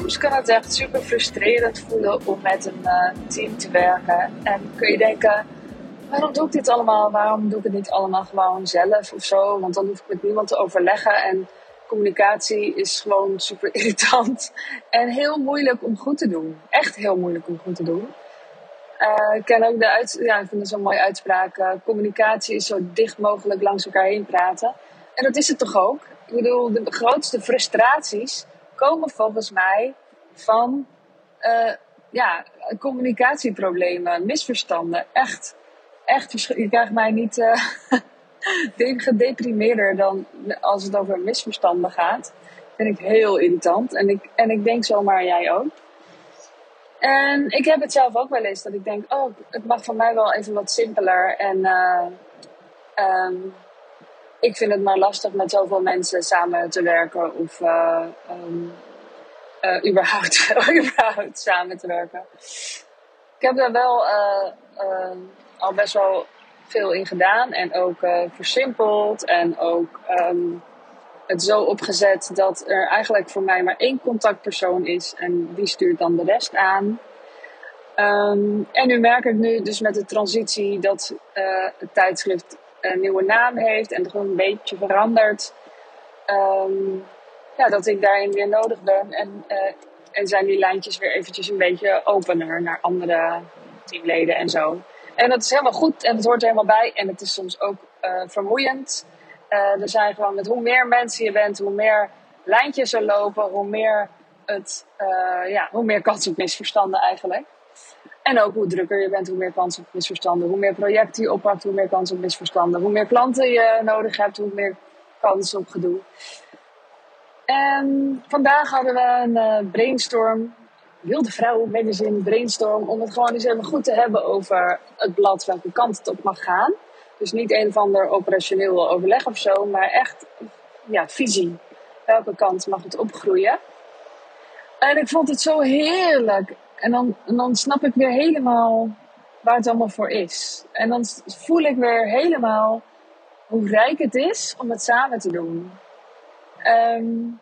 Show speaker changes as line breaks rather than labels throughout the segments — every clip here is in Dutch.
soms kan het echt super frustrerend voelen om met een uh, team te werken. En kun je denken, waarom doe ik dit allemaal? Waarom doe ik het niet allemaal gewoon zelf of zo? Want dan hoef ik met niemand te overleggen. En communicatie is gewoon super irritant. En heel moeilijk om goed te doen. Echt heel moeilijk om goed te doen. Uh, ik ken ook de uit, ja, ik vind het zo'n mooie uitspraak. Uh, communicatie is zo dicht mogelijk langs elkaar heen praten. En dat is het toch ook? Ik bedoel, de grootste frustraties komen volgens mij van uh, ja, communicatieproblemen, misverstanden. Echt, echt, je krijgt mij niet uh, gedeprimeerder dan als het over misverstanden gaat. Dat vind ik heel irritant. En ik, en ik denk zomaar jij ook. En ik heb het zelf ook wel eens dat ik denk, oh, het mag van mij wel even wat simpeler. En uh, ik vind het maar lastig met zoveel mensen samen te werken of uh, um, uh, überhaupt, überhaupt samen te werken. Ik heb daar wel uh, al best wel veel in gedaan en ook versimpeld en ook um, het zo opgezet dat er eigenlijk voor mij maar één contactpersoon is en die stuurt dan de rest aan. Um, en nu merk ik nu dus met de transitie dat het tijdschrift een nieuwe naam heeft en gewoon een beetje verandert. Um, ja, dat ik daarin weer nodig ben. En, uh, en zijn die lijntjes weer eventjes een beetje opener naar andere teamleden en zo. En dat is helemaal goed en het hoort er helemaal bij. En het is soms ook uh, vermoeiend. Uh, er zijn gewoon met hoe meer mensen je bent, hoe meer lijntjes er lopen, hoe meer, het, ja, hoe meer kans op misverstanden eigenlijk. En ook hoe drukker je bent, hoe meer kans op misverstanden. Hoe meer projecten je oppakt, hoe meer kans op misverstanden. Hoe meer klanten je nodig hebt, hoe meer kans op gedoe. En vandaag hadden we een uh, brainstorm. Wilde vrouw magazine brainstorm. Om het gewoon eens even goed te hebben over het blad, welke kant het op mag gaan. Dus niet een of ander operationeel overleg of zo, maar echt ja, visie. Welke kant mag het opgroeien? En ik vond het zo heerlijk en dan, en dan snap ik weer helemaal waar het allemaal voor is. En dan voel ik weer helemaal hoe rijk het is om het samen te doen. Um,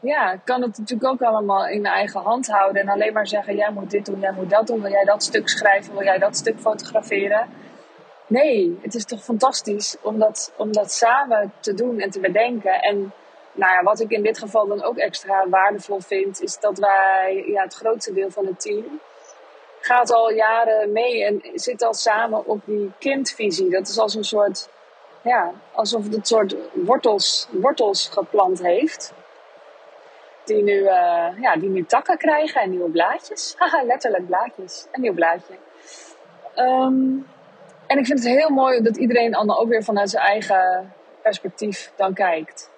ja, ik kan het natuurlijk ook allemaal in mijn eigen hand houden. En alleen maar zeggen, jij moet dit doen, jij moet dat doen. Wil jij dat stuk schrijven, wil jij dat stuk fotograferen? Nee, het is toch fantastisch om dat, om dat samen te doen en te bedenken. En nou ja, wat ik in dit geval dan ook extra waardevol vind, is dat wij, ja, het grootste deel van het team, gaat al jaren mee en zit al samen op die kindvisie. Dat is als een soort, ja, alsof het een soort wortels, wortels geplant heeft. Die nu, uh, ja, die nu takken krijgen en nieuwe blaadjes. Haha, letterlijk blaadjes. Een nieuw blaadje. Um, en ik vind het heel mooi dat iedereen dan ook weer vanuit zijn eigen perspectief dan kijkt.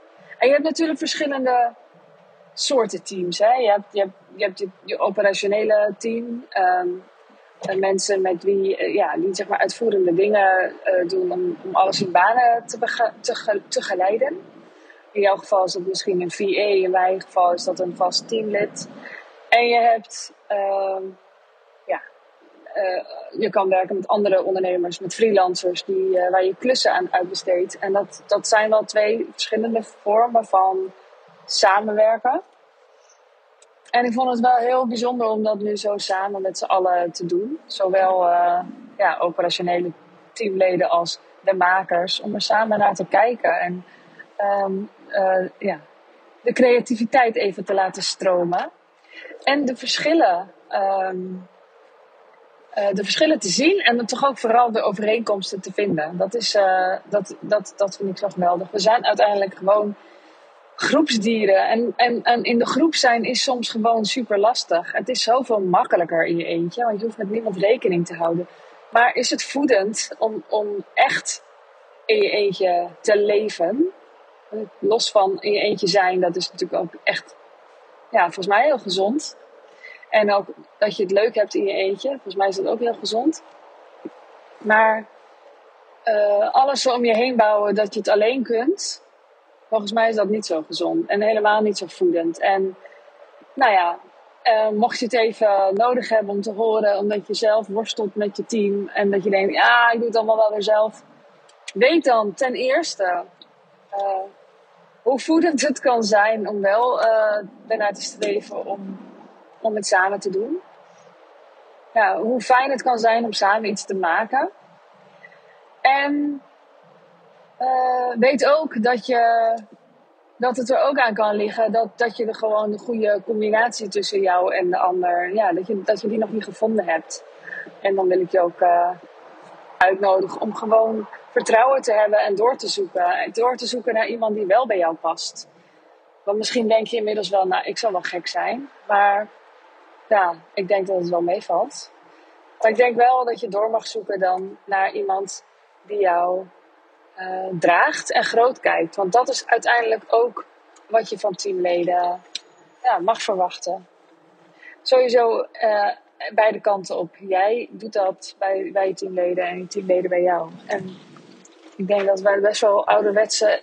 En je hebt natuurlijk verschillende soorten teams. Hè? Je hebt je, hebt, je, hebt operationele team. Um, mensen met wie, uh, ja, die zeg maar uitvoerende dingen uh, doen om, om alles in banen te, te, geleiden. In jouw geval is dat misschien een VA, in mijn geval is dat een vast teamlid. En je hebt uh, je kan werken met andere ondernemers, met freelancers, die, uh, waar je klussen aan uitbesteedt. En dat, dat zijn wel twee verschillende vormen van samenwerken. En ik vond het wel heel bijzonder om dat nu zo samen met z'n allen te doen. Zowel uh, ja, operationele teamleden als de makers, om er samen naar te kijken. En um, ja, de creativiteit even te laten stromen. En de verschillen um, uh, de verschillen te zien en toch ook vooral de overeenkomsten te vinden. Dat, is, uh, dat, dat, dat vind ik zo geweldig. We zijn uiteindelijk gewoon groepsdieren. En, en, en in de groep zijn is soms gewoon super lastig. Het is zoveel makkelijker in je eentje, want je hoeft met niemand rekening te houden. Maar is het voedend om, om echt in je eentje te leven? Los van in je eentje zijn, dat is natuurlijk ook echt, ja, volgens mij heel gezond. En ook dat je het leuk hebt in je eentje. Volgens mij is dat ook heel gezond. Maar uh, alles om je heen bouwen dat je het alleen kunt. Volgens mij is dat niet zo gezond. En helemaal niet zo voedend. En nou ja, uh, mocht je het even nodig hebben om te horen. Omdat je zelf worstelt met je team. En dat je denkt, ja, ik doe het allemaal wel weer zelf. Weet dan ten eerste. Uh, hoe voedend het kan zijn om wel uh, ernaar te streven om, om het samen te doen. Ja, hoe fijn het kan zijn om samen iets te maken. En uh, weet ook dat, je, dat het er ook aan kan liggen dat, dat je er gewoon de goede combinatie tussen jou en de ander, ja, dat je, dat je die nog niet gevonden hebt. En dan wil ik je ook uh, uitnodigen om gewoon vertrouwen te hebben en door te zoeken. Door te zoeken naar iemand die wel bij jou past. Want misschien denk je inmiddels wel, nou, ik zal wel gek zijn. Maar ja, ik denk dat het wel meevalt. Maar ik denk wel dat je door mag zoeken dan naar iemand die jou uh, draagt en groot kijkt. Want dat is uiteindelijk ook wat je van teamleden ja, mag verwachten. Sowieso uh, beide kanten op. Jij doet dat bij, bij je teamleden en je teamleden bij jou. En ik denk dat wij best wel ouderwetse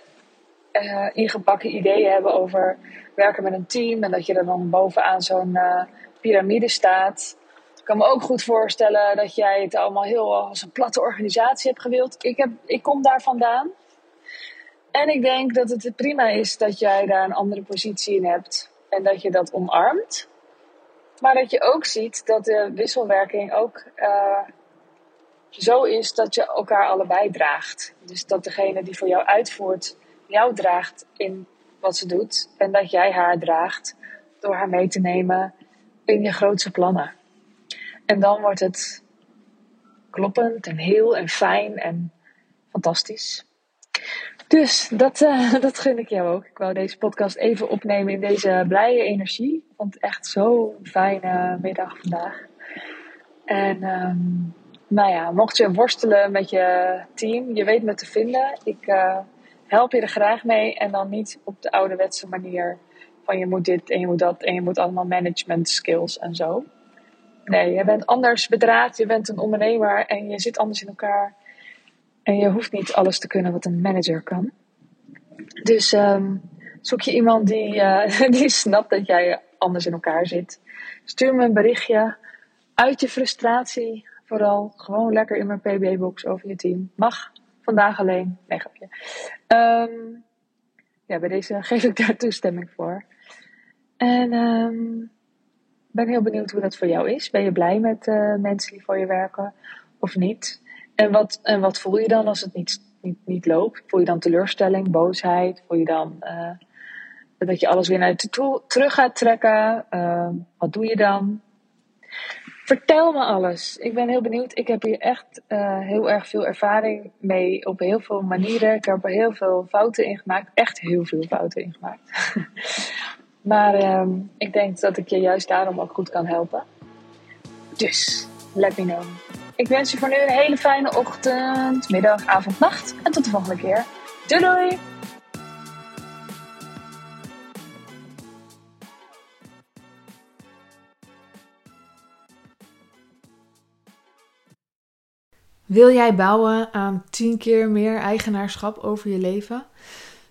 uh, ingebakken ideeën hebben over werken met een team. En dat je er dan bovenaan zo'n piramide staat. Ik kan me ook goed voorstellen dat jij het allemaal heel als een platte organisatie hebt gewild. Ik, heb, ik kom daar vandaan. En ik denk dat het prima is dat jij daar een andere positie in hebt. En dat je dat omarmt. Maar dat je ook ziet dat de wisselwerking ook uh, zo is dat je elkaar allebei draagt. Dus dat degene die voor jou uitvoert, jou draagt in wat ze doet. En dat jij haar draagt door haar mee te nemen in je grootste plannen. En dan wordt het kloppend en heel en fijn en fantastisch. Dus dat, uh, dat gun ik jou ook. Ik wou deze podcast even opnemen in deze blije energie. Ik vond het echt zo'n fijne middag vandaag. En um, nou ja, mocht je worstelen met je team, je weet me te vinden. Ik uh, help je er graag mee en dan niet op de ouderwetse manier van je moet dit en je moet dat en je moet allemaal management skills en zo. Nee, je bent anders bedraad, je bent een ondernemer en je zit anders in elkaar. En je hoeft niet alles te kunnen wat een manager kan. Dus um, zoek je iemand die, uh, die snapt dat jij anders in elkaar zit. Stuur me een berichtje uit je frustratie vooral gewoon lekker in mijn PB-box over je team. Mag vandaag alleen. Nee, grapje. Um, ja, bij deze geef ik daar toestemming voor. En um, ben heel benieuwd hoe dat voor jou is. Ben je blij met uh, mensen die voor je werken of niet? En wat, en wat voel je dan als het niet, niet, niet loopt? Voel je dan teleurstelling, boosheid? Voel je dan uh, dat je alles weer naar je terug gaat trekken? Uh, wat doe je dan? Vertel me alles. Ik ben heel benieuwd. Ik heb hier echt uh, heel erg veel ervaring mee op heel veel manieren. Ik heb er heel veel fouten in gemaakt. Echt heel veel fouten in gemaakt. maar um, ik denk dat ik je juist daarom ook goed kan helpen. Dus, let me know. Ik wens je voor nu een hele fijne ochtend, middag, avond, nacht. En tot de volgende keer. Doei doei!
Wil jij bouwen aan 10 keer meer eigenaarschap over je leven?